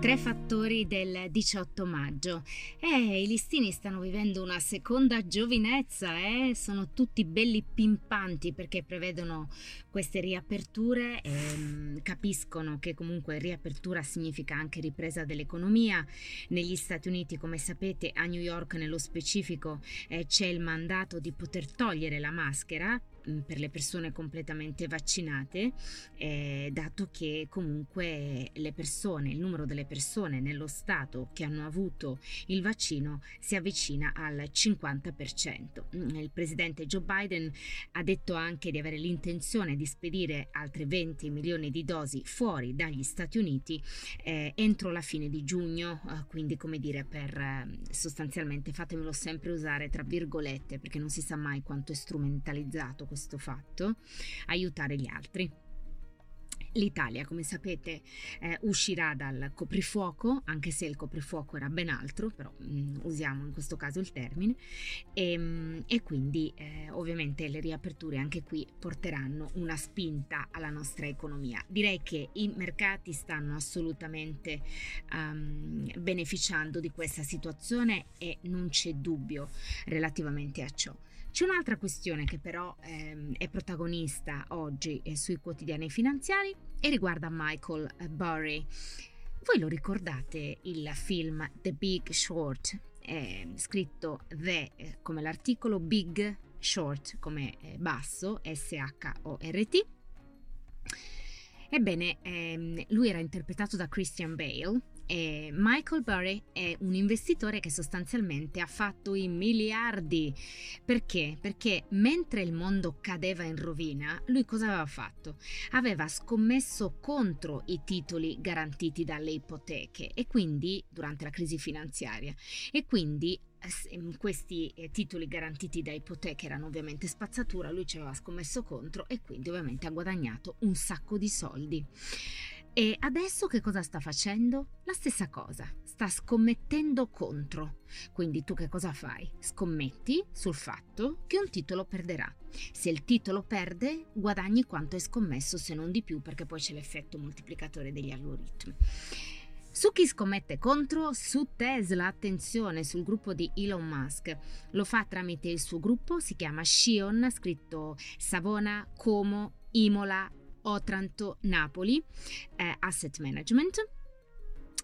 Tre fattori del 18 maggio. Eh, i listini stanno vivendo una seconda giovinezza, eh? Sono tutti belli pimpanti perché prevedono queste riaperture e ehm, capiscono che comunque riapertura significa anche ripresa dell'economia. Negli Stati Uniti, come sapete, a New York nello specifico eh, c'è il mandato di poter togliere la maschera per le persone completamente vaccinate, eh, dato che comunque le persone, il numero delle persone nello Stato che hanno avuto il vaccino si avvicina al 50%. Mm, il presidente Joe Biden ha detto anche di avere l'intenzione di spedire altre 20 milioni di dosi fuori dagli Stati Uniti eh, entro la fine di giugno, eh, quindi come dire per eh, sostanzialmente fatemelo sempre usare tra virgolette perché non si sa mai quanto è strumentalizzato questo questo fatto, aiutare gli altri. L'Italia, come sapete, eh, uscirà dal coprifuoco, anche se il coprifuoco era ben altro, però mh, mm, usiamo in questo caso il termine, e, ehm, mh, e quindi eh, ovviamente le riaperture anche qui porteranno una spinta alla nostra economia. Direi che i mercati stanno assolutamente um, beneficiando di questa situazione e non c'è dubbio relativamente a ciò. C'è un'altra questione che però ehm, è protagonista oggi eh, sui quotidiani finanziari e riguarda Michael Burry. Voi lo ricordate il film The Big Short, eh, scritto The eh, come l'articolo Big Short come eh, basso, S-H-O-R-T. Ebbene, ehm, lui era interpretato da Christian Bale e Michael Burry è un investitore che sostanzialmente ha fatto i miliardi. Perché? Perché mentre il mondo cadeva in rovina, lui cosa aveva fatto? Aveva scommesso contro i titoli garantiti dalle ipoteche e quindi durante la crisi finanziaria e quindi eh, questi eh, titoli garantiti da ipoteche erano ovviamente spazzatura, lui ci aveva scommesso contro e quindi ovviamente ha guadagnato un sacco di soldi. E adesso che cosa sta facendo? La stessa cosa, sta scommettendo contro. Quindi tu che cosa fai? Scommetti sul fatto che un titolo perderà. Se il titolo perde, guadagni quanto hai scommesso, se non di più, perché poi c'è l'effetto moltiplicatore degli algoritmi. Su chi scommette contro? Su Tesla, attenzione, sul gruppo di Elon Musk. Lo fa tramite il suo gruppo, si chiama Shion, scritto Savona, Como, Imola, Otranto Napoli eh, Asset Management.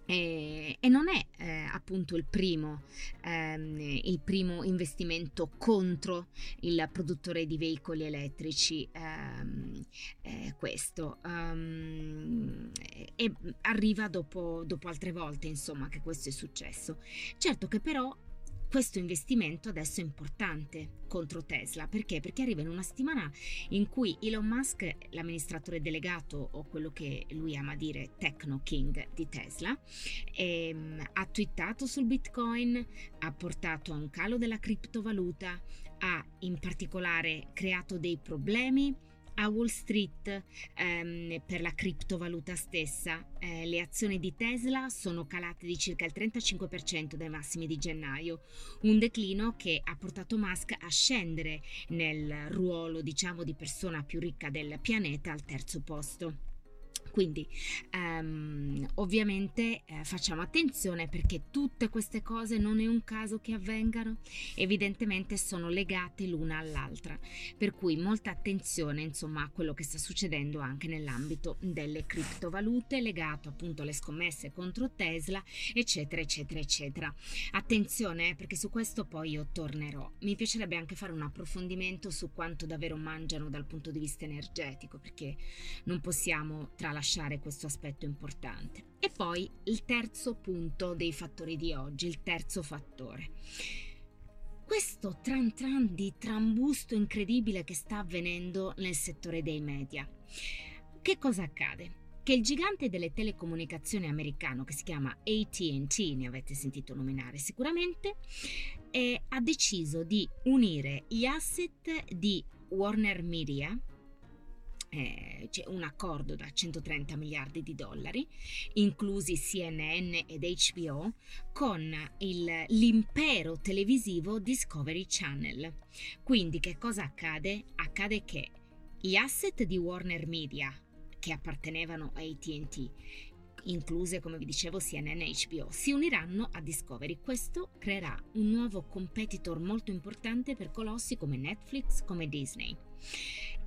E, e, non è eh, appunto il primo, ehm, il primo, investimento contro il produttore di veicoli elettrici ehm, eh, questo um, e arriva dopo, dopo altre volte insomma che questo è successo certo che però questo investimento adesso è importante contro Tesla. Perché? Perché arriva in una settimana in cui Elon Musk, l'amministratore delegato o quello che lui ama dire Techno King di Tesla, ehm, ha twittato sul Bitcoin, ha portato a un calo della criptovaluta, ha in particolare creato dei problemi a Wall Street ehm, per la criptovaluta stessa. Eh, le azioni di Tesla sono calate di circa il 35% dai massimi di gennaio, un declino che ha portato Musk a scendere nel ruolo, diciamo, di persona più ricca del pianeta al terzo posto. Quindi um, ovviamente eh, facciamo attenzione perché tutte queste cose non è un caso che avvengano, evidentemente sono legate l'una all'altra, per cui molta attenzione insomma a quello che sta succedendo anche nell'ambito delle criptovalute legato appunto alle scommesse contro Tesla eccetera eccetera eccetera. Attenzione eh, perché su questo poi io tornerò. Mi piacerebbe anche fare un approfondimento su quanto davvero mangiano dal punto di vista energetico perché non possiamo tralasciare tralasciare questo aspetto importante. E poi il terzo punto dei fattori di oggi, il terzo fattore. Questo tran tran di trambusto incredibile che sta avvenendo nel settore dei media. Che cosa accade? Che il gigante delle telecomunicazioni americano, che si chiama ATT, ne avete sentito nominare sicuramente, eh, ha deciso di unire gli asset di Warner Media, eh, un accordo da 130 miliardi di dollari, inclusi CNN ed HBO, con il, l'impero televisivo Discovery Channel. Quindi che cosa accade? Accade che gli asset di Warner Media, che appartenevano a ATT, incluse come vi dicevo CNN e HBO, si uniranno a Discovery. Questo creerà un nuovo competitor molto importante per colossi come Netflix, come Disney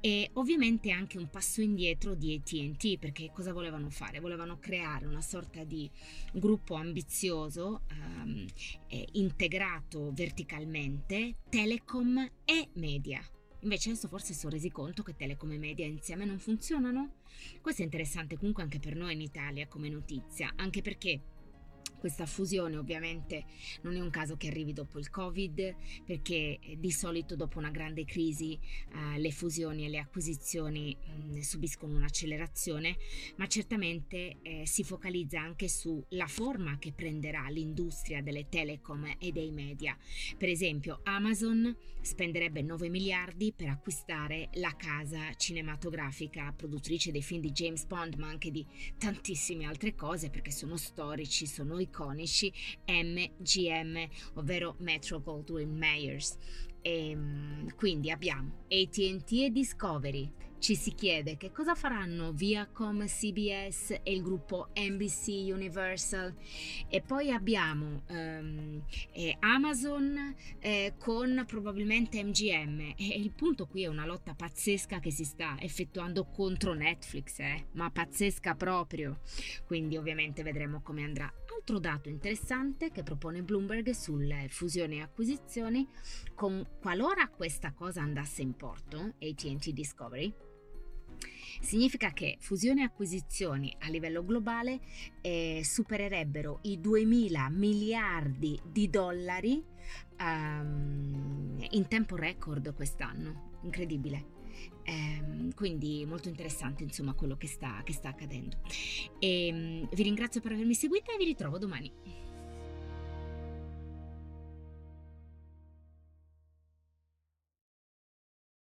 e ovviamente anche un passo indietro di ATT perché cosa volevano fare? Volevano creare una sorta di gruppo ambizioso um, eh, integrato verticalmente telecom e media. Invece adesso forse si sono resi conto che telecom e media insieme non funzionano. Questo è interessante comunque anche per noi in Italia come notizia, anche perché questa fusione ovviamente non è un caso che arrivi dopo il Covid, perché eh, di solito dopo una grande crisi eh, le fusioni e le acquisizioni mh, mm, subiscono un'accelerazione, ma certamente eh, si focalizza anche sulla forma che prenderà l'industria delle telecom e dei media. Per esempio, Amazon spenderebbe 9 miliardi per acquistare la casa cinematografica produttrice dei film di James Bond, ma anche di tantissime altre cose perché sono storici, sono iconici MGM, ovvero Metro Goldwyn Mayers. E, ehm, quindi abbiamo ATT e Discovery. Ci si chiede che cosa faranno Viacom, CBS e il gruppo NBC Universal. E poi abbiamo um, eh, Amazon eh, con probabilmente MGM. E il punto qui è una lotta pazzesca che si sta effettuando contro Netflix, eh? ma pazzesca proprio. Quindi ovviamente vedremo come andrà altro dato interessante che propone Bloomberg sulle fusioni e acquisizioni, con, qualora questa cosa andasse in porto, ATT Discovery, significa che fusioni e acquisizioni a livello globale eh, supererebbero i 2000 miliardi di dollari um, in tempo record quest'anno. Incredibile. Eh, quindi molto interessante insomma quello che sta, che sta accadendo. E, um, vi ringrazio per avermi seguita e vi ritrovo domani.